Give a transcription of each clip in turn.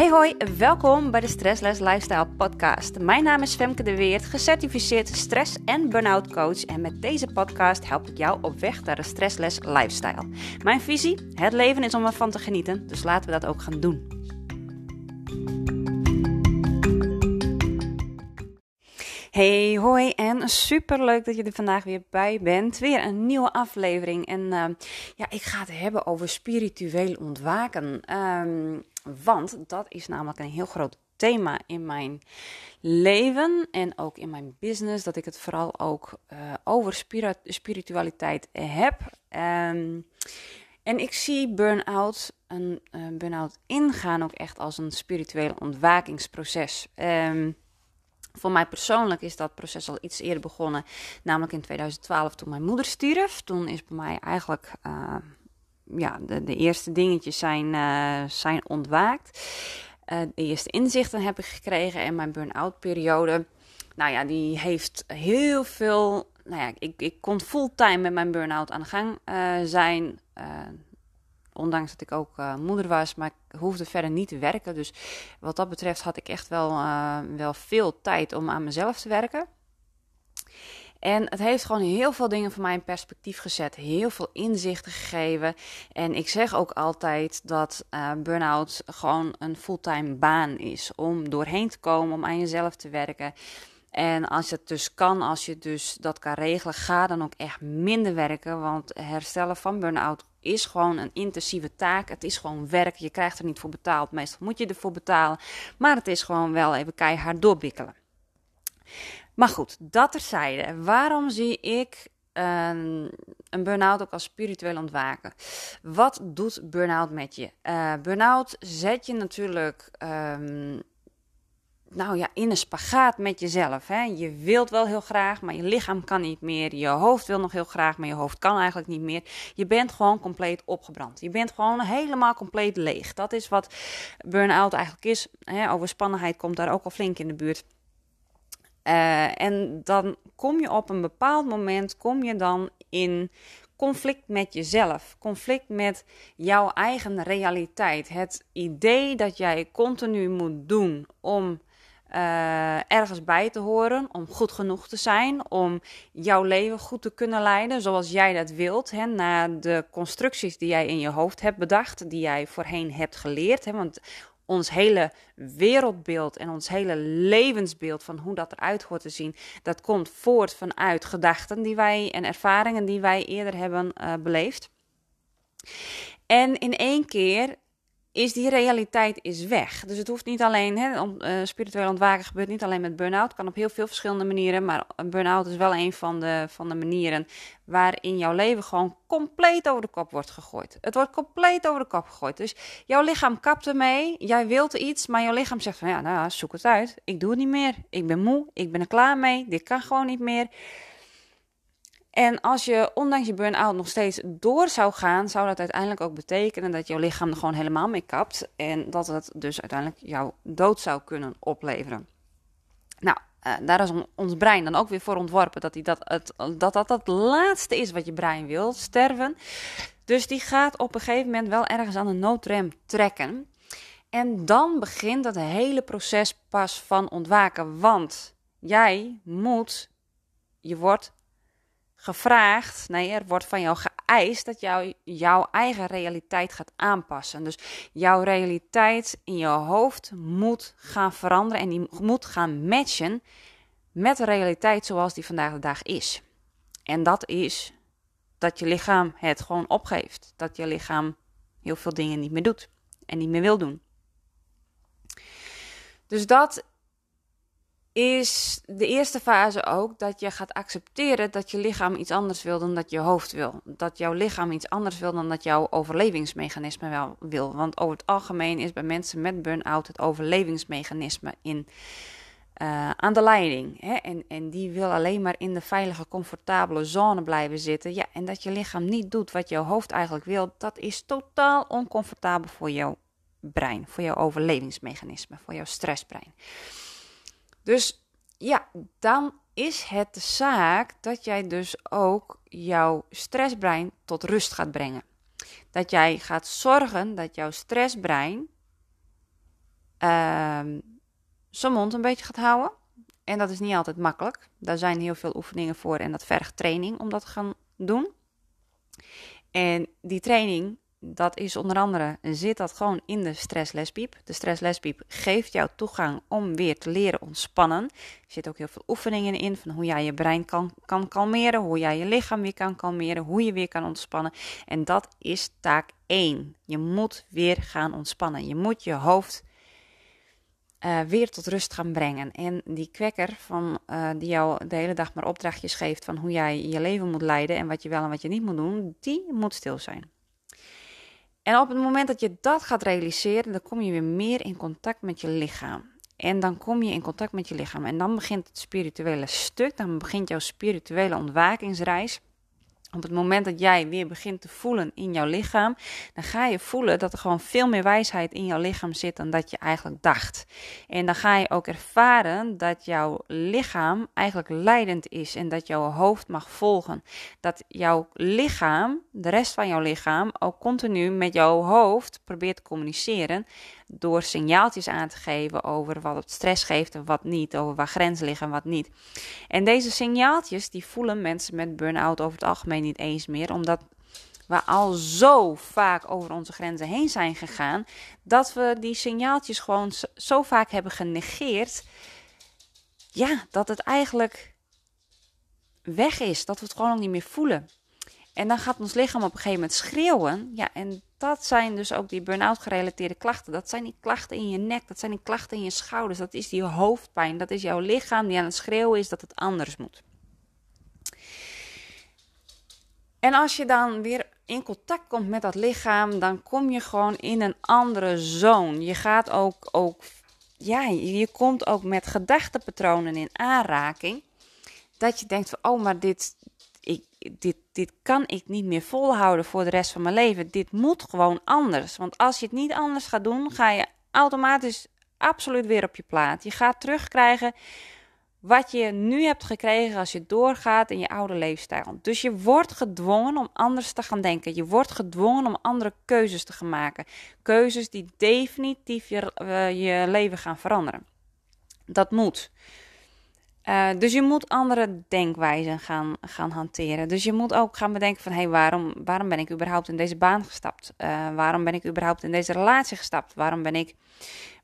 Hey hoi, welkom bij de Stressless Lifestyle podcast. Mijn naam is Femke de Weert, gecertificeerd stress- en burn-out coach en met deze podcast help ik jou op weg naar een stressless lifestyle. Mijn visie? Het leven is om ervan te genieten, dus laten we dat ook gaan doen. Hey, hoi en super leuk dat je er vandaag weer bij bent. Weer een nieuwe aflevering. En uh, ja, ik ga het hebben over spiritueel ontwaken. Um, want dat is namelijk een heel groot thema in mijn leven en ook in mijn business. Dat ik het vooral ook uh, over spiritualiteit heb. Um, en ik zie burn-out, een uh, burn-out ingaan ook echt als een spiritueel ontwakingsproces. Um, voor mij persoonlijk is dat proces al iets eerder begonnen, namelijk in 2012 toen mijn moeder stierf. Toen is bij mij eigenlijk uh, ja, de, eerste dingetjes zijn, uh, zijn ontwaakt. Uh, de eerste inzichten heb ik gekregen en mijn burn-out periode. Nou ja, die heeft heel veel. Nou ja, ik, ik kon fulltime met mijn burn-out aan de gang zijn ondanks dat ik ook moeder was, maar ik hoefde verder niet te werken. Dus wat dat betreft had ik echt wel, wel veel tijd om aan mezelf te werken. En het heeft gewoon heel veel dingen voor mij in perspectief gezet. Heel veel inzichten gegeven. En ik zeg ook altijd dat uh, burn-out gewoon een fulltime baan is. Om doorheen te komen, om aan jezelf te werken. En als het dus kan, als je dus dat kan regelen, ga dan ook echt minder werken. Want herstellen van burn-out is gewoon een intensieve taak. Het is gewoon werk. Je krijgt er niet voor betaald. Meestal moet je ervoor betalen. Maar het is gewoon wel even keihard doorbikkelen. Maar goed, dat terzijde. Waarom zie ik een, een burn-out ook als spiritueel ontwaken? Wat doet burn-out met je? Uh, burn-out zet je natuurlijk um, nou ja, in een spagaat met jezelf. Hè? Je wilt wel heel graag, maar je lichaam kan niet meer. Je hoofd wil nog heel graag, maar je hoofd kan eigenlijk niet meer. Je bent gewoon compleet opgebrand. Je bent gewoon helemaal compleet leeg. Dat is wat burn-out eigenlijk is. Hè? Overspannenheid komt daar ook al flink in de buurt. Uh, en dan kom je op een bepaald moment, kom je dan in conflict met jezelf, conflict met jouw eigen realiteit. Het idee dat jij continu moet doen om uh, ergens bij te horen, om goed genoeg te zijn, om jouw leven goed te kunnen leiden zoals jij dat wilt, hè, naar de constructies die jij in je hoofd hebt bedacht, die jij voorheen hebt geleerd. Hè, want ons hele wereldbeeld en ons hele levensbeeld van hoe dat eruit hoort te zien, dat komt voort vanuit gedachten die wij en ervaringen die wij eerder hebben uh, beleefd. En in één keer is die realiteit is weg. Dus het hoeft niet alleen, hè, uh, spiritueel ontwaken gebeurt niet alleen met burn-out. kan op heel veel verschillende manieren. Maar een burn-out is wel een van de, van de manieren waarin jouw leven gewoon compleet over de kop wordt gegooid. Het wordt compleet over de kop gegooid. Dus jouw lichaam kapt ermee. Jij wilt iets, maar jouw lichaam zegt van ja, nou zoek het uit. Ik doe het niet meer. Ik ben moe. Ik ben er klaar mee. Dit kan gewoon niet meer. En als je ondanks je burn-out nog steeds door zou gaan, zou dat uiteindelijk ook betekenen dat jouw lichaam er gewoon helemaal mee kapt. En dat het dus uiteindelijk jouw dood zou kunnen opleveren. Nou, uh, daar is ons brein dan ook weer voor ontworpen dat, die dat, het, dat dat het laatste is wat je brein wil, sterven. Dus die gaat op een gegeven moment wel ergens aan de noodrem trekken. En dan begint dat hele proces pas van ontwaken. Want jij moet, je wordt gevraagd, nee, er wordt van jou geëist dat jou jouw eigen realiteit gaat aanpassen. Dus jouw realiteit in je hoofd moet gaan veranderen en die moet gaan matchen met de realiteit zoals die vandaag de dag is. En dat is dat je lichaam het gewoon opgeeft. Dat je lichaam heel veel dingen niet meer doet en niet meer wil doen. Dus dat is de eerste fase ook dat je gaat accepteren dat je lichaam iets anders wil dan dat je hoofd wil. Dat jouw lichaam iets anders wil dan dat jouw overlevingsmechanisme wel wil. Want over het algemeen is bij mensen met burn-out het overlevingsmechanisme in, uh, aan de leiding. Hè? En, en die wil alleen maar in de veilige, comfortabele zone blijven zitten. Ja, en dat je lichaam niet doet wat jouw hoofd eigenlijk wil, dat is totaal oncomfortabel voor jouw brein, voor jouw overlevingsmechanisme, voor jouw stressbrein. Dus ja, dan is het de zaak dat jij dus ook jouw stressbrein tot rust gaat brengen. Dat jij gaat zorgen dat jouw stressbrein ehm, zijn mond een beetje gaat houden. En dat is niet altijd makkelijk. Daar zijn heel veel oefeningen voor en dat vergt training om dat te gaan doen. En die training, dat is onder andere, zit dat gewoon in de stresslesbiep. De stresslesbiep geeft jou toegang om weer te leren ontspannen. Er zitten ook heel veel oefeningen in van hoe jij je brein kan, kan kalmeren, hoe jij je lichaam weer kan kalmeren, hoe je weer kan ontspannen. En dat is taak 1. Je moet weer gaan ontspannen. Je moet je hoofd uh, weer tot rust gaan brengen. En die kwekker van, uh, die jou de hele dag maar opdrachtjes geeft van hoe jij je leven moet leiden en wat je wel en wat je niet moet doen, die moet stil zijn. En op het moment dat je dat gaat realiseren, dan kom je weer meer in contact met je lichaam. En dan kom je in contact met je lichaam. En dan begint het spirituele stuk, dan begint jouw spirituele ontwakingsreis. Op het moment dat jij weer begint te voelen in jouw lichaam, dan ga je voelen dat er gewoon veel meer wijsheid in jouw lichaam zit dan dat je eigenlijk dacht. En dan ga je ook ervaren dat jouw lichaam eigenlijk leidend is en dat jouw hoofd mag volgen. Dat jouw lichaam, de rest van jouw lichaam, ook continu met jouw hoofd probeert te communiceren door signaaltjes aan te geven over wat het stress geeft en wat niet, over waar grenzen liggen en wat niet. En deze signaaltjes die voelen mensen met burn-out over het algemeen niet eens meer, omdat we al zo vaak over onze grenzen heen zijn gegaan, dat we die signaaltjes gewoon zo vaak hebben genegeerd, ja, dat het eigenlijk weg is, dat we het gewoon niet meer voelen. En dan gaat ons lichaam op een gegeven moment schreeuwen. Ja, en dat zijn dus ook die burn-out gerelateerde klachten. Dat zijn die klachten in je nek, dat zijn die klachten in je schouders, dat is die hoofdpijn, dat is jouw lichaam die aan het schreeuwen is dat het anders moet. En als je dan weer in contact komt met dat lichaam, dan kom je gewoon in een andere zone. Je gaat ook, ook ja, je komt ook met gedachtepatronen in aanraking. Dat je denkt van, oh, maar dit, dit, dit kan ik niet meer volhouden voor de rest van mijn leven. Dit moet gewoon anders. Want als je het niet anders gaat doen, ga je automatisch absoluut weer op je plaat. Je gaat terugkrijgen wat je nu hebt gekregen als je doorgaat in je oude leefstijl. Dus je wordt gedwongen om anders te gaan denken. Je wordt gedwongen om andere keuzes te gaan maken. Keuzes die definitief je, uh, je leven gaan veranderen. Dat moet. Uh, dus je moet andere denkwijzen gaan, gaan hanteren. Dus je moet ook gaan bedenken van... hé, hey, waarom, waarom ben ik überhaupt in deze baan gestapt? Uh, waarom ben ik überhaupt in deze relatie gestapt? Waarom ben ik...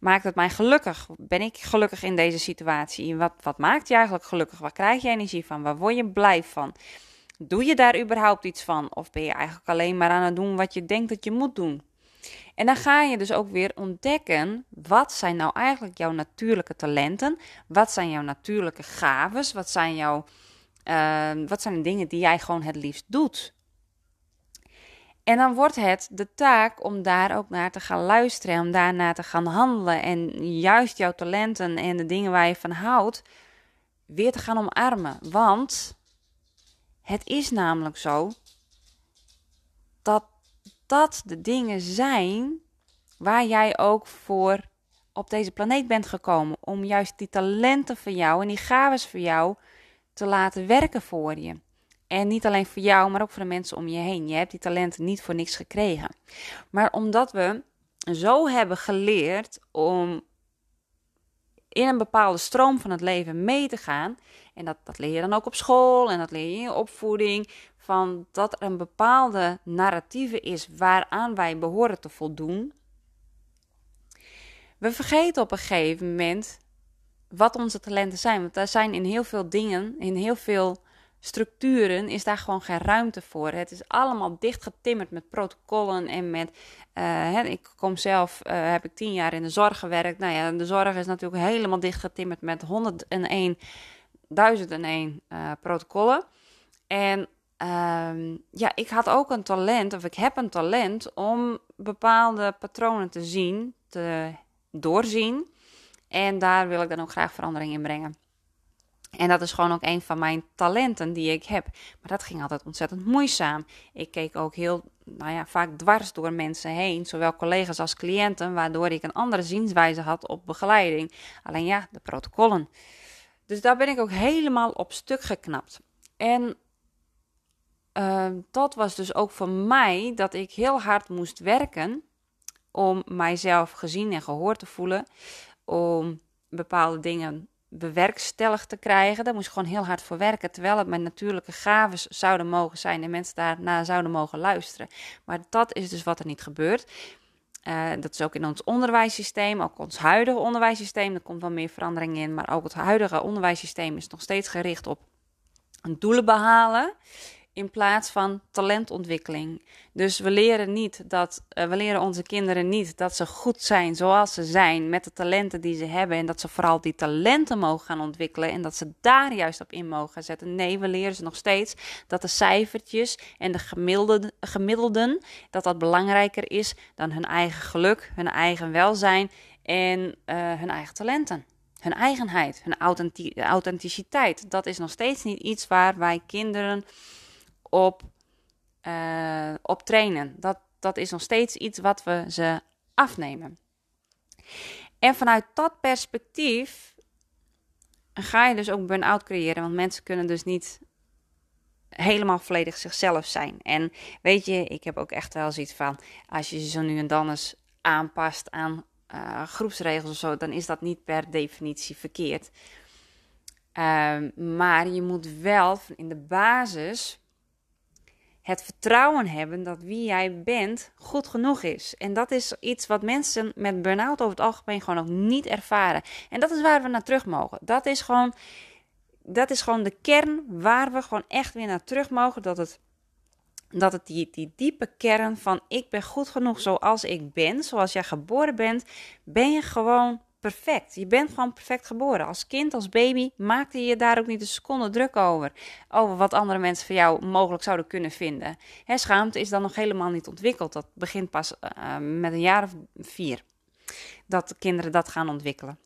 Maakt het mij gelukkig? Ben ik gelukkig in deze situatie? Wat, wat maakt je eigenlijk gelukkig? Waar krijg je energie van? Waar word je blij van? Doe je daar überhaupt iets van? Of ben je eigenlijk alleen maar aan het doen wat je denkt dat je moet doen? En dan ga je dus ook weer ontdekken, wat zijn nou eigenlijk jouw natuurlijke talenten? Wat zijn jouw natuurlijke gaves? Wat zijn, jouw, uh, wat zijn de dingen die jij gewoon het liefst doet? En dan wordt het de taak om daar ook naar te gaan luisteren, om daarna te gaan handelen en juist jouw talenten en de dingen waar je van houdt, weer te gaan omarmen. Want het is namelijk zo dat de dingen zijn waar jij ook voor op deze planeet bent gekomen. Om juist die talenten van jou en die gaves voor jou te laten werken voor je. En niet alleen voor jou, maar ook voor de mensen om je heen. Je hebt die talenten niet voor niks gekregen. Maar omdat we zo hebben geleerd om in een bepaalde stroom van het leven mee te gaan. En dat, dat leer je dan ook op school en dat leer je in je opvoeding van dat er een bepaalde narratieve is waaraan wij behoren te voldoen. We vergeten op een gegeven moment wat onze talenten zijn. Want daar zijn in heel veel dingen, in heel veel structuren, is daar gewoon geen ruimte voor. Het is allemaal dichtgetimmerd met protocollen en met. Hè, ik kom zelf, uh, heb ik tien jaar in de zorg gewerkt. Nou ja, de zorg is natuurlijk helemaal dichtgetimmerd met 101, 1001 uh, protocollen. En um, ja, ik had ook een talent, of ik heb een talent om bepaalde patronen te zien, te doorzien. En daar wil ik dan ook graag verandering in brengen. En dat is gewoon ook een van mijn talenten die ik heb. Maar dat ging altijd ontzettend moeizaam. Ik keek ook heel, nou ja, vaak dwars door mensen heen, zowel collega's als cliënten, waardoor ik een andere zienswijze had op begeleiding. Alleen ja, de protocollen. Dus daar ben ik ook helemaal op stuk geknapt. En uh, dat was dus ook voor mij dat ik heel hard moest werken om mijzelf gezien en gehoord te voelen. Om bepaalde dingen bewerkstelligd te krijgen. Daar moest ik gewoon heel hard voor werken. Terwijl het mijn natuurlijke gaven zouden mogen zijn en mensen daarna zouden mogen luisteren. Maar dat is dus wat er niet gebeurt. Uh, dat is ook in ons onderwijssysteem, ook ons huidige onderwijssysteem. Er komt wel meer verandering in, maar ook het huidige onderwijssysteem is nog steeds gericht op doelen behalen in plaats van talentontwikkeling. Dus we leren niet dat uh, we leren onze kinderen niet dat ze goed zijn zoals ze zijn met de talenten die ze hebben en dat ze vooral die talenten mogen gaan ontwikkelen en dat ze daar juist op in mogen zetten. Nee, we leren ze nog steeds dat de cijfertjes en de gemiddelde, gemiddelden dat dat belangrijker is dan hun eigen geluk, hun eigen welzijn en uh, hun eigen talenten. Hun eigenheid, hun authenticiteit. Dat is nog steeds niet iets waar wij kinderen op, uh, op trainen. Dat, dat is nog steeds iets wat we ze afnemen. En vanuit dat perspectief ga je dus ook burn-out creëren. Want mensen kunnen dus niet helemaal volledig zichzelf zijn. En weet je, ik heb ook echt wel zoiets van... als je zo nu en dan eens aanpast aan uh, groepsregels of zo... dan is dat niet per definitie verkeerd. Uh, maar je moet wel in de basis het vertrouwen hebben dat wie jij bent goed genoeg is. En dat is iets wat mensen met burn-out over het algemeen gewoon nog niet ervaren. En dat is waar we naar terug mogen. Dat is gewoon, dat is gewoon de kern waar we gewoon echt weer naar terug mogen. Dat het, dat het die, die diepe kern van ik ben goed genoeg zoals ik ben, zoals jij geboren bent, ben je gewoon perfect. Je bent gewoon perfect geboren. Als kind, als baby, maakte je daar ook niet een seconde druk over. Over wat andere mensen van jou mogelijk zouden kunnen vinden. Hè, schaamte is dan nog helemaal niet ontwikkeld. Dat begint pas uh, met een jaar of vier. Dat kinderen dat gaan ontwikkelen.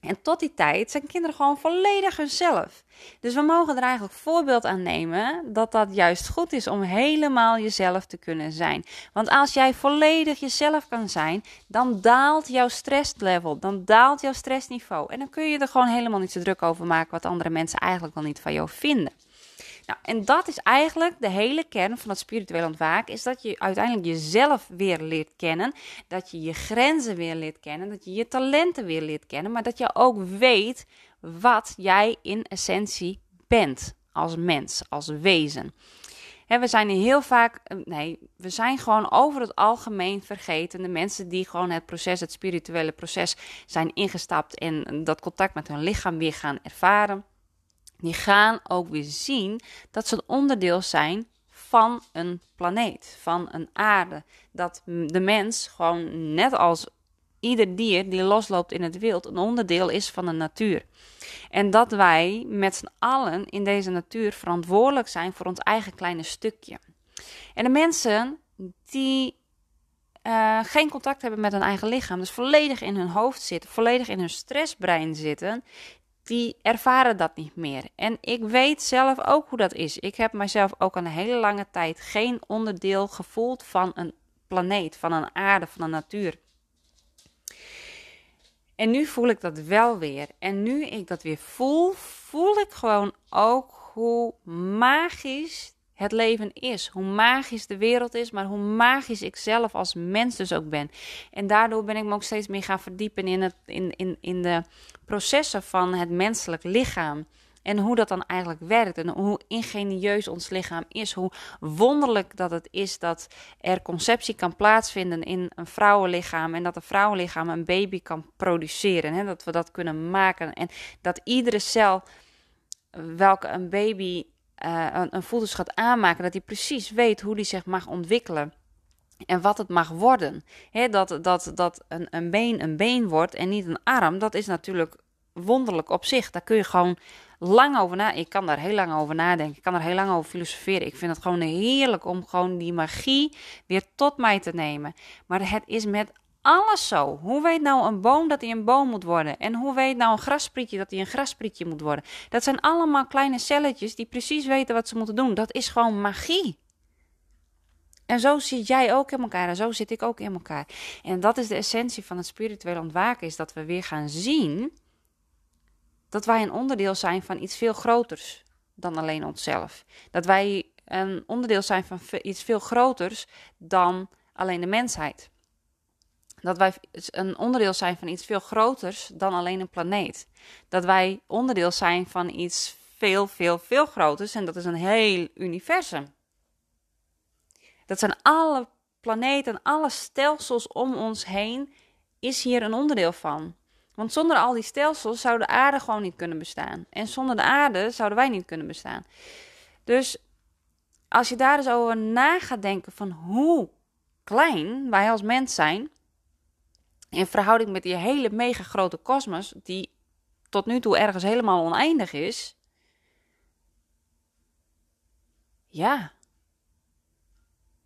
En tot die tijd zijn kinderen gewoon volledig hunzelf. Dus we mogen er eigenlijk voorbeeld aan nemen dat dat juist goed is om helemaal jezelf te kunnen zijn. Want als jij volledig jezelf kan zijn, dan daalt jouw stresslevel, dan daalt jouw stressniveau. En dan kun je er gewoon helemaal niet zo druk over maken wat andere mensen eigenlijk wel niet van jou vinden. Nou, en dat is eigenlijk de hele kern van het spiritueel ontwaken, is dat je uiteindelijk jezelf weer leert kennen, dat je je grenzen weer leert kennen, dat je je talenten weer leert kennen, maar dat je ook weet wat jij in essentie bent als mens, als wezen. we zijn heel vaak, eh, nee, we zijn gewoon over het algemeen vergeten. De mensen die gewoon het proces, het spirituele proces zijn ingestapt en dat contact met hun lichaam weer gaan ervaren die gaan ook weer zien dat ze een onderdeel zijn van een planeet, van een aarde. Dat de mens gewoon net als ieder dier die losloopt in het wild een onderdeel is van de natuur. En dat wij met z'n allen in deze natuur verantwoordelijk zijn voor ons eigen kleine stukje. En de mensen die uh, geen contact hebben met hun eigen lichaam, dus volledig in hun hoofd zitten, volledig in hun stressbrein zitten, die ervaren dat niet meer. En ik weet zelf ook hoe dat is. Ik heb mezelf ook een hele lange tijd geen onderdeel gevoeld van een planeet, van een aarde, van een natuur. En nu voel ik dat wel weer. En nu ik dat weer voel, voel ik gewoon ook hoe magisch het leven is. Hoe magisch de wereld is, maar hoe magisch ik zelf als mens dus ook ben. En daardoor ben ik me ook steeds meer gaan verdiepen in, het, in, in, in de processen van het menselijk lichaam. En hoe dat dan eigenlijk werkt. En hoe ingenieus ons lichaam is. Hoe wonderlijk dat het is dat er conceptie kan plaatsvinden in een vrouwenlichaam. En dat een vrouwenlichaam een baby kan produceren. Hè? Dat we dat kunnen maken. En dat iedere cel welke een baby uh, een, een gaat aanmaken, dat hij precies weet hoe hij zich mag ontwikkelen. En wat het mag worden. He, dat dat, dat een, een been een been wordt en niet een arm, dat is natuurlijk wonderlijk op zich. Daar kun je gewoon lang over na. Ik kan daar heel lang over nadenken. Ik kan er heel lang over filosoferen. Ik vind het gewoon heerlijk om gewoon die magie weer tot mij te nemen. Maar het is met alles zo. Hoe weet nou een boom dat hij een boom moet worden? En hoe weet nou een grasprietje dat hij een grasprietje moet worden? Dat zijn allemaal kleine celletjes die precies weten wat ze moeten doen. Dat is gewoon magie. En zo zit jij ook in elkaar en zo zit ik ook in elkaar. En dat is de essentie van het spirituele ontwaken, is dat we weer gaan zien dat wij een onderdeel zijn van iets veel groters dan alleen onszelf. Dat wij een onderdeel zijn van iets veel groters dan alleen de mensheid. Dat wij een onderdeel zijn van iets veel groters dan alleen een planeet. Dat wij onderdeel zijn van iets veel, veel, veel groters en dat is een heel universum. Dat zijn alle planeten, alle stelsels om ons heen, is hier een onderdeel van. Want zonder al die stelsels zou de aarde gewoon niet kunnen bestaan. En zonder de aarde zouden wij niet kunnen bestaan. Dus als je daar eens over na gaat denken van hoe klein wij als mens zijn, in verhouding met die hele mega grote kosmos, die tot nu toe ergens helemaal oneindig is. Ja,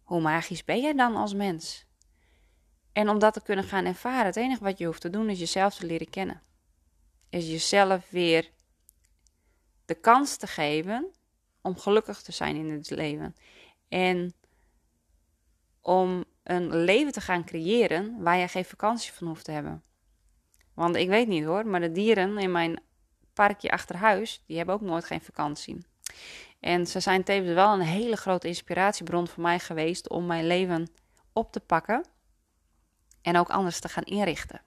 hoe magisch ben je dan als mens? En om dat te kunnen gaan ervaren, het enige wat je hoeft te doen is jezelf te leren kennen. Is jezelf weer de kans te geven om gelukkig te zijn in het leven. En om een leven te gaan creëren waar je geen vakantie van hoeft te hebben. Want ik weet niet hoor, maar de dieren in mijn parkje achter huis, die hebben ook nooit geen vakantie. En ze zijn tevens wel een hele grote inspiratiebron voor mij geweest om mijn leven op te pakken en ook anders te gaan inrichten.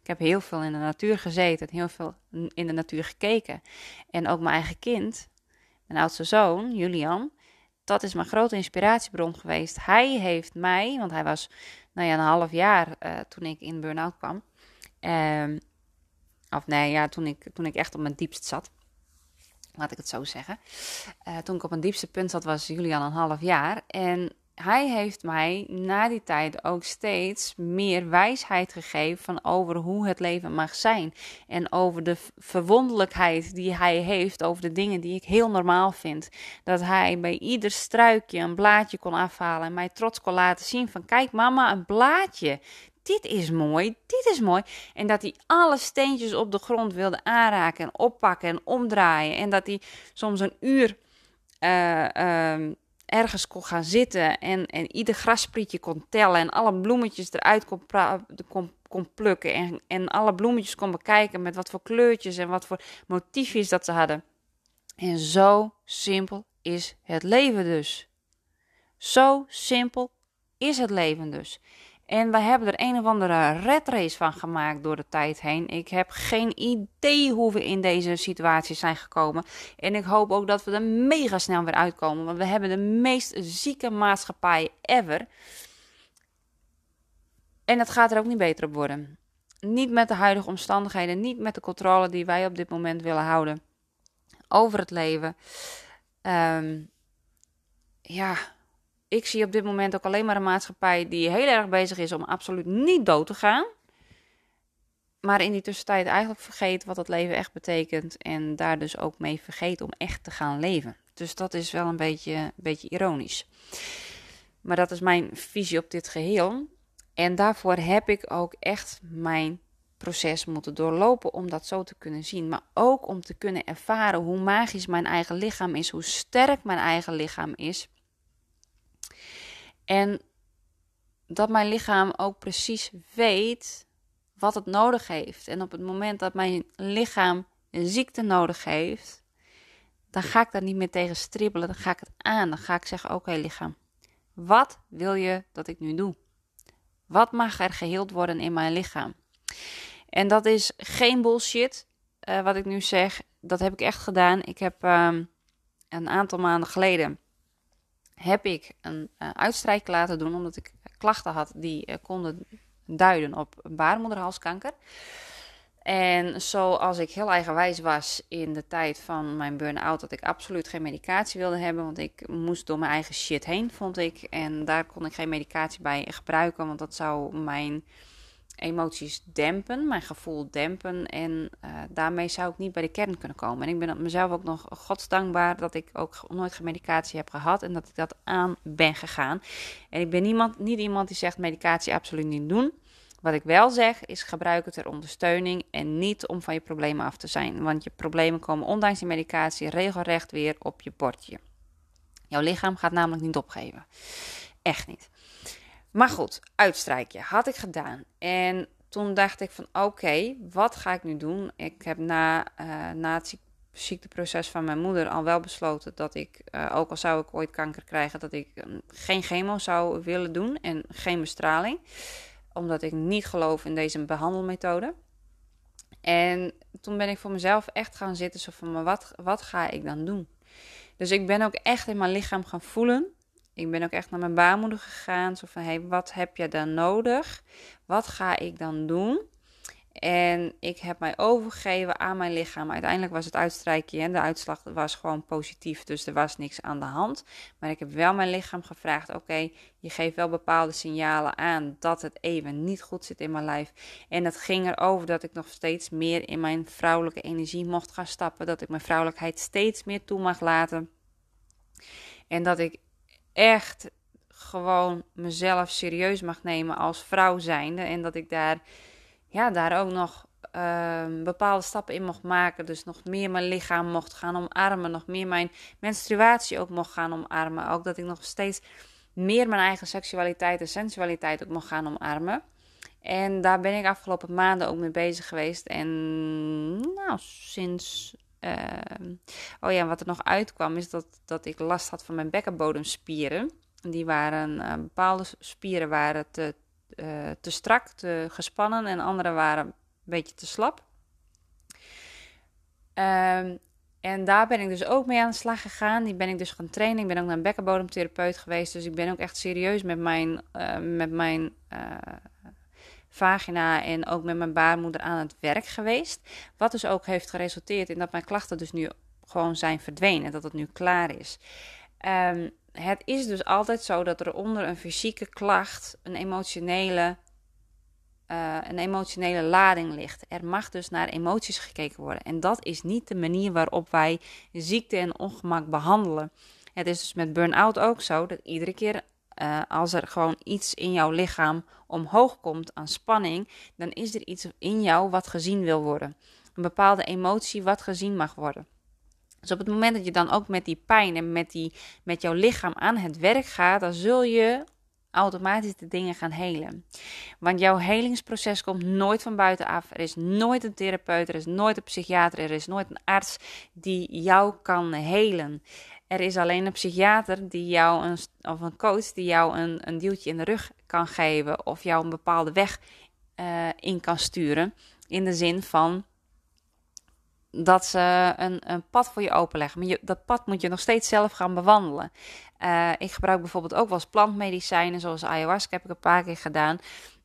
Ik heb heel veel in de natuur gezeten, heel veel in de natuur gekeken. En ook mijn eigen kind, mijn oudste zoon, Julian, dat is mijn grote inspiratiebron geweest. Hij heeft mij, want hij was nou ja, een half jaar uh, toen ik in burn-out kwam. Uh, of nee, ja, toen ik, toen ik echt op mijn diepst zat. Laat ik het zo zeggen. Uh, toen ik op mijn diepste punt zat, was Julian een half jaar. En hij heeft mij na die tijd ook steeds meer wijsheid gegeven van over hoe het leven mag zijn. En over de verwonderlijkheid die hij heeft over de dingen die ik heel normaal vind. Dat hij bij ieder struikje een blaadje kon afhalen en mij trots kon laten zien van kijk mama, een blaadje. Dit is mooi, dit is mooi. En dat hij alle steentjes op de grond wilde aanraken en oppakken en omdraaien. En dat hij soms een uur uh, ergens kon gaan zitten en, en ieder grasprietje kon tellen en alle bloemetjes eruit kon, kon, kon plukken en, en alle bloemetjes kon bekijken met wat voor kleurtjes en wat voor motiefjes dat ze hadden. En zo simpel is het leven dus. Zo simpel is het leven dus. En wij hebben er een of andere red race van gemaakt door de tijd heen. Ik heb geen idee hoe we in deze situatie zijn gekomen. En ik hoop ook dat we er mega snel weer uitkomen. Want we hebben de meest zieke maatschappij ever. En het gaat er ook niet beter op worden. Niet met de huidige omstandigheden, niet met de controle die wij op dit moment willen houden over het leven. Um, ja, ik zie op dit moment ook alleen maar een maatschappij die heel erg bezig is om absoluut niet dood te gaan. Maar in die tussentijd eigenlijk vergeet wat het leven echt betekent. En daar dus ook mee vergeet om echt te gaan leven. Dus dat is wel een beetje, een beetje ironisch. Maar dat is mijn visie op dit geheel. En daarvoor heb ik ook echt mijn proces moeten doorlopen om dat zo te kunnen zien. Maar ook om te kunnen ervaren hoe magisch mijn eigen lichaam is, hoe sterk mijn eigen lichaam is. En dat mijn lichaam ook precies weet wat het nodig heeft. En op het moment dat mijn lichaam een ziekte nodig heeft, dan ga ik daar niet meer tegen stribbelen. Dan ga ik het aan. Dan ga ik zeggen: Oké, lichaam, wat wil je dat ik nu doe? Wat mag er geheeld worden in mijn lichaam? En dat is geen bullshit uh, wat ik nu zeg. Dat heb ik echt gedaan. Ik heb um, een aantal maanden geleden heb ik een uh, uitstrijk laten doen, omdat ik klachten had die uh, konden duiden op baarmoederhalskanker. En zoals ik heel eigenwijs was in de tijd van mijn burn-out, dat ik absoluut geen medicatie wilde hebben, want ik moest door mijn eigen shit heen, vond ik. En daar kon ik geen medicatie bij gebruiken, want dat zou mijn emoties dempen, mijn gevoel dempen. En uh, daarmee zou ik niet bij de kern kunnen komen. En ik ben mezelf ook nog godsdankbaar dat ik ook nooit geen medicatie heb gehad en dat ik dat aan ben gegaan. En ik ben niemand, niet iemand die zegt medicatie absoluut niet doen. Wat ik wel zeg is gebruik het ter ondersteuning en niet om van je problemen af te zijn. Want je problemen komen ondanks die medicatie regelrecht weer op je bordje. Jouw lichaam gaat namelijk niet opgeven. Echt niet. Maar goed, uitstrijkje had ik gedaan. En toen dacht ik van oké, wat ga ik nu doen? Ik heb na, uh, na het ziekteproces van mijn moeder al wel besloten dat ik, uh, ook al zou ik ooit kanker krijgen, dat ik um, geen chemo zou willen doen en geen bestraling. omdat ik niet geloof in deze behandelmethode. En toen ben ik voor mezelf echt gaan zitten, zo van, wat, wat ga ik dan doen? Dus ik ben ook echt in mijn lichaam gaan voelen. Ik ben ook echt naar mijn baarmoeder gegaan. Zo van, hey, wat heb je dan nodig? Wat ga ik dan doen? En ik heb mij overgegeven aan mijn lichaam. Uiteindelijk was het uitstrijkje en de uitslag was gewoon positief. Dus er was niks aan de hand. Maar ik heb wel mijn lichaam gevraagd: oké, je geeft wel bepaalde signalen aan dat het even niet goed zit in mijn lijf. En het ging erover dat ik nog steeds meer in mijn vrouwelijke energie mocht gaan stappen. Dat ik mijn vrouwelijkheid steeds meer toe mag laten. En dat ik echt gewoon mezelf serieus mag nemen als vrouw zijnde. En dat ik daar ja, daar ook nog ehm, bepaalde stappen in mocht maken. Dus nog meer mijn lichaam mocht gaan omarmen. Nog meer mijn menstruatie ook mocht gaan omarmen. Ook dat ik nog steeds meer mijn eigen seksualiteit en sensualiteit ook mocht gaan omarmen. En daar ben ik afgelopen maanden ook mee bezig geweest. En nou, sinds. Ehm, oh ja, wat er nog uitkwam is dat, dat ik last had van mijn bekkenbodemspieren. Die waren, uh, bepaalde spieren waren te, uh, te strak, te gespannen en andere waren een beetje te slap. Um, en daar ben ik dus ook mee aan de slag gegaan. Die ben ik dus gaan trainen. Ik ben ook naar een bekkenbodemtherapeut geweest. Dus ik ben ook echt serieus met mijn, uh, met mijn vagina en ook met mijn baarmoeder aan het werk geweest. Wat dus ook heeft geresulteerd in dat mijn klachten dus nu gewoon zijn verdwenen. Dat het nu klaar is. Um, het is dus altijd zo dat er onder een fysieke klacht een emotionele, uh, een emotionele lading ligt. Er mag dus naar emoties gekeken worden. En dat is niet de manier waarop wij ziekte en ongemak behandelen. Het is dus met burn-out ook zo dat iedere keer uh, als er gewoon iets in jouw lichaam omhoog komt aan spanning, dan is er iets in jou wat gezien wil worden. Een bepaalde emotie wat gezien mag worden. Dus op het moment dat je dan ook met die pijn en met, die, met jouw lichaam aan het werk gaat, dan zul je automatisch de dingen gaan helen. Want jouw helingsproces komt nooit van buitenaf. Er is nooit een therapeut, er is nooit een psychiater, er is nooit een arts die jou kan helen. Er is alleen een psychiater die jou een, of een coach die jou een, een duwtje in de rug kan geven of jou een bepaalde weg uh, in kan sturen. In de zin van dat ze een, een pad voor je openleggen. Maar je, dat pad moet je nog steeds zelf gaan bewandelen. Uh, ik gebruik bijvoorbeeld ook wel eens plantmedicijnen, zoals ayahuasca heb ik een paar keer gedaan.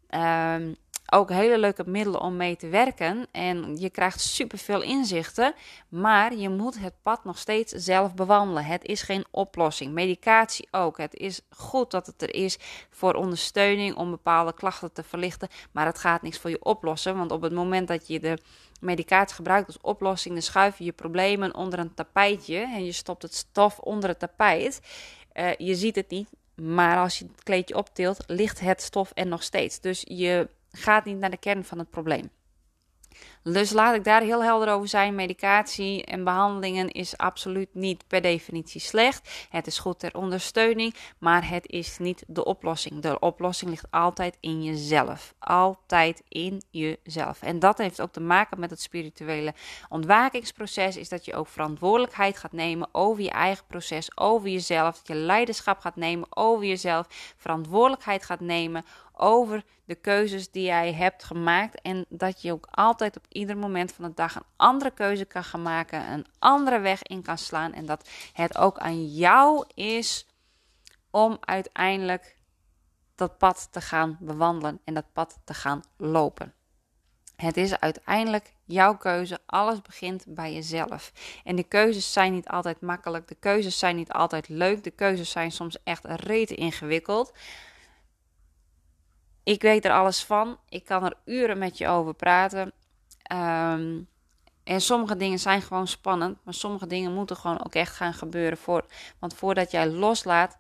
Uh, ook hele leuke middelen om mee te werken. En je krijgt superveel inzichten. Maar je moet het pad nog steeds zelf bewandelen. Het is geen oplossing. Medicatie ook. Het is goed dat het er is voor ondersteuning om bepaalde klachten te verlichten. Maar het gaat niks voor je oplossen. Want op het moment dat je de medicatie gebruikt als oplossing, dan schuif je je problemen onder een tapijtje. En je stopt het stof onder het tapijt. Uh, je ziet het niet, maar als je het kleedje optilt, ligt het stof er nog steeds. Dus je gaat niet naar de kern van het probleem. Dus laat ik daar heel helder over zijn. Medicatie en behandelingen is absoluut niet per definitie slecht. Het is goed ter ondersteuning, maar het is niet de oplossing. De oplossing ligt altijd in jezelf. Altijd in jezelf. En dat heeft ook te maken met het spirituele ontwakingsproces. Is dat je ook verantwoordelijkheid gaat nemen over je eigen proces, over jezelf. Dat je leiderschap gaat nemen over jezelf. Verantwoordelijkheid gaat nemen over de keuzes die jij hebt gemaakt. En dat je ook altijd op ieder moment van de dag een andere keuze kan gaan maken, een andere weg in kan slaan. En dat het ook aan jou is om uiteindelijk dat pad te gaan bewandelen en dat pad te gaan lopen. Het is uiteindelijk jouw keuze. Alles begint bij jezelf. En de keuzes zijn niet altijd makkelijk. De keuzes zijn niet altijd leuk. De keuzes zijn soms echt rete ingewikkeld. Ik weet er alles van. Ik kan er uren met je over praten. Um, en sommige dingen zijn gewoon spannend, maar sommige dingen moeten gewoon ook echt gaan gebeuren. Voor, want voordat jij loslaat,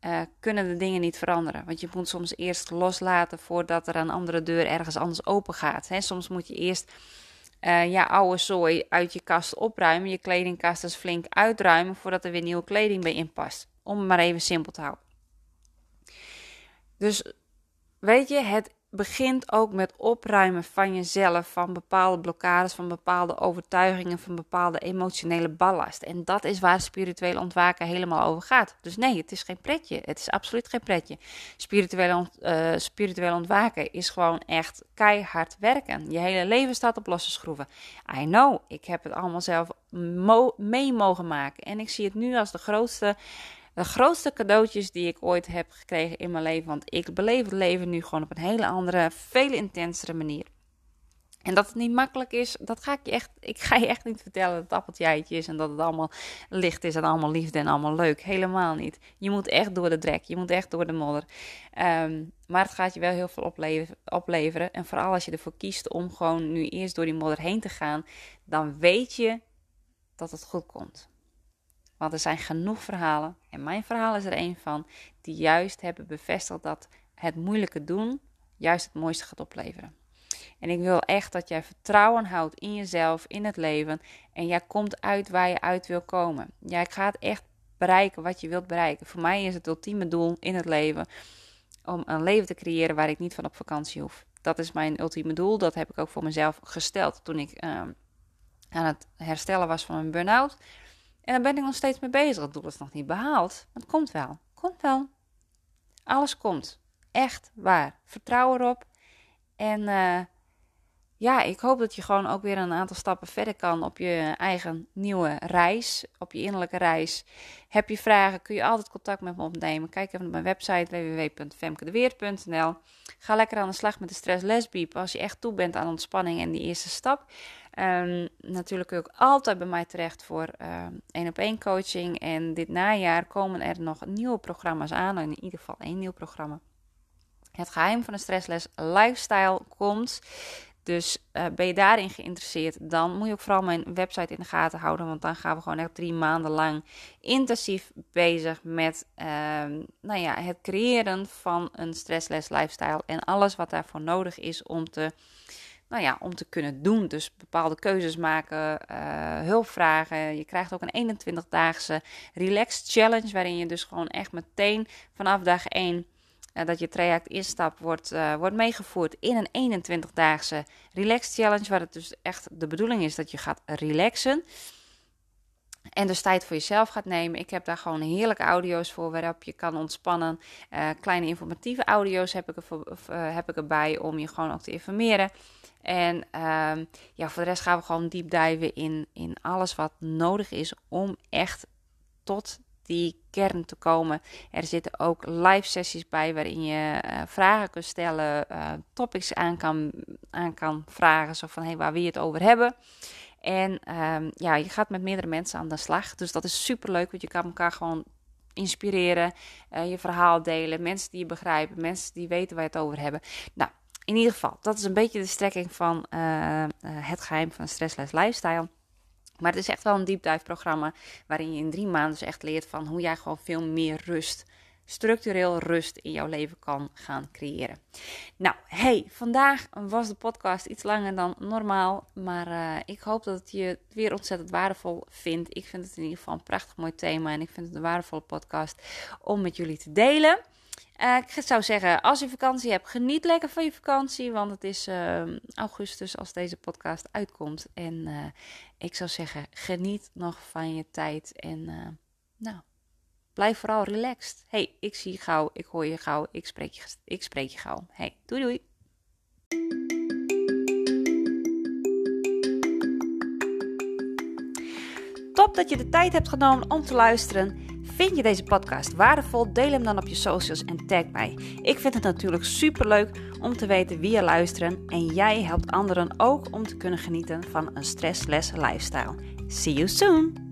uh, kunnen de dingen niet veranderen. Want je moet soms eerst loslaten voordat er een andere deur ergens anders open gaat. Hè? Soms moet je eerst uh, ja, oude zooi uit je kast opruimen, je kledingkast dus flink uitruimen voordat er weer nieuwe kleding bij inpast. Om het maar even simpel te houden. Dus weet je, het begint ook met opruimen van jezelf, van bepaalde blokkades, van bepaalde overtuigingen, van bepaalde emotionele ballast. En dat is waar spirituele ontwaken helemaal over gaat. Dus nee, het is geen pretje. Het is absoluut geen pretje. Spirituele, spiritueel ontwaken is gewoon echt keihard werken. Je hele leven staat op losse schroeven. I know, ik heb het allemaal zelf mee mogen maken. En ik zie het nu als de grootste de grootste cadeautjes die ik ooit heb gekregen in mijn leven. Want ik beleef het leven nu gewoon op een hele andere, veel intensere manier. En dat het niet makkelijk is, dat ga ik je echt. Ik ga je echt niet vertellen dat het appeltje is en dat het allemaal licht is en allemaal liefde en allemaal leuk. Helemaal niet. Je moet echt door de drek, je moet echt door de modder. Ehm, maar het gaat je wel heel veel opleveren. En vooral als je ervoor kiest om gewoon nu eerst door die modder heen te gaan, dan weet je dat het goed komt. Want er zijn genoeg verhalen, en mijn verhaal is er een van, die juist hebben bevestigd dat het moeilijke doen juist het mooiste gaat opleveren. En ik wil echt dat jij vertrouwen houdt in jezelf, in het leven. En jij komt uit waar je uit wil komen. Jij gaat echt bereiken wat je wilt bereiken. Voor mij is het ultieme doel in het leven om een leven te creëren waar ik niet van op vakantie hoef. Dat is mijn ultieme doel. Dat heb ik ook voor mezelf gesteld toen ik ehm, aan het herstellen was van mijn burn-out. En daar ben ik nog steeds mee bezig. Het doel is nog niet behaald. Maar het komt wel. Komt wel. Alles komt. Echt waar. Vertrouw erop. En uh, ja, ik hoop dat je gewoon ook weer een aantal stappen verder kan op je eigen nieuwe reis, op je innerlijke reis. Heb je vragen, kun je altijd contact met me opnemen. Kijk even op mijn website www.femkedeweert.nl. Ga lekker aan de slag met de stress lesbiep als je echt toe bent aan ontspanning en die eerste stap. Um, natuurlijk ook altijd bij mij terecht voor ehm, één op één coaching. En dit najaar komen er nog nieuwe programma's aan, in ieder geval één nieuw programma. Het geheim van de stressles lifestyle komt. Dus uh, ben je daarin geïnteresseerd, dan moet je ook vooral mijn website in de gaten houden. Want dan gaan we gewoon echt drie maanden lang intensief bezig met uh, nou ja, het creëren van een stressless lifestyle. En alles wat daarvoor nodig is om te, nou ja, om te kunnen doen. Dus bepaalde keuzes maken, uh, hulp vragen. Je krijgt ook een 21-daagse relax challenge. Waarin je dus gewoon echt meteen vanaf dag 1 uh, dat je traject instapt, wordt, uh, wordt meegevoerd in een 21-daagse relax challenge. Waar het dus echt de bedoeling is dat je gaat relaxen. En dus tijd voor jezelf gaat nemen. Ik heb daar gewoon heerlijke audio's voor waarop je kan ontspannen. Uh, kleine informatieve audio's heb ik, er voor, heb ik erbij om je gewoon ook te informeren. En uh, ja, voor de rest gaan we gewoon diep diven in, in alles wat nodig is om echt tot die kern te komen. Er zitten ook live sessies bij waarin je uh, vragen kunt stellen, topics aan kan, aan kan vragen. Zo van, hey, waar je het over hebben? En um, ja, je gaat met meerdere mensen aan de slag. Dus dat is super leuk, want je kan elkaar gewoon inspireren, uh, je verhaal delen, mensen die je begrijpen, mensen die weten waar je het over hebben. Nou, in ieder geval, dat is een beetje de strekking van het geheim van Stressless Lifestyle. Maar het is echt wel een deep dive programma waarin je in drie maanden dus echt leert van hoe jij gewoon veel meer rust, structureel rust in jouw leven kan gaan creëren. Nou, hey, vandaag was de podcast iets langer dan normaal, maar uh, ik hoop dat je het weer ontzettend waardevol vindt. Ik vind het in ieder geval een prachtig mooi thema en ik vind het een waardevolle podcast om met jullie te delen. Uh, ik zou zeggen, als je vakantie hebt, geniet lekker van je vakantie. Want het is uh, augustus als deze podcast uitkomt. En uh, ik zou zeggen, geniet nog van je tijd. En nou, blijf vooral relaxed. hey, ik zie je gauw, ik hoor je gauw, ik spreek je, ik spreek je gauw. hey, doei doei. Top dat je de tijd hebt genomen om te luisteren. Vind je deze podcast waardevol? Deel hem dan op je socials en tag mij. Ik vind het natuurlijk super leuk om te weten wie je luisteren en jij helpt anderen ook om te kunnen genieten van een stressless lifestyle. See you soon!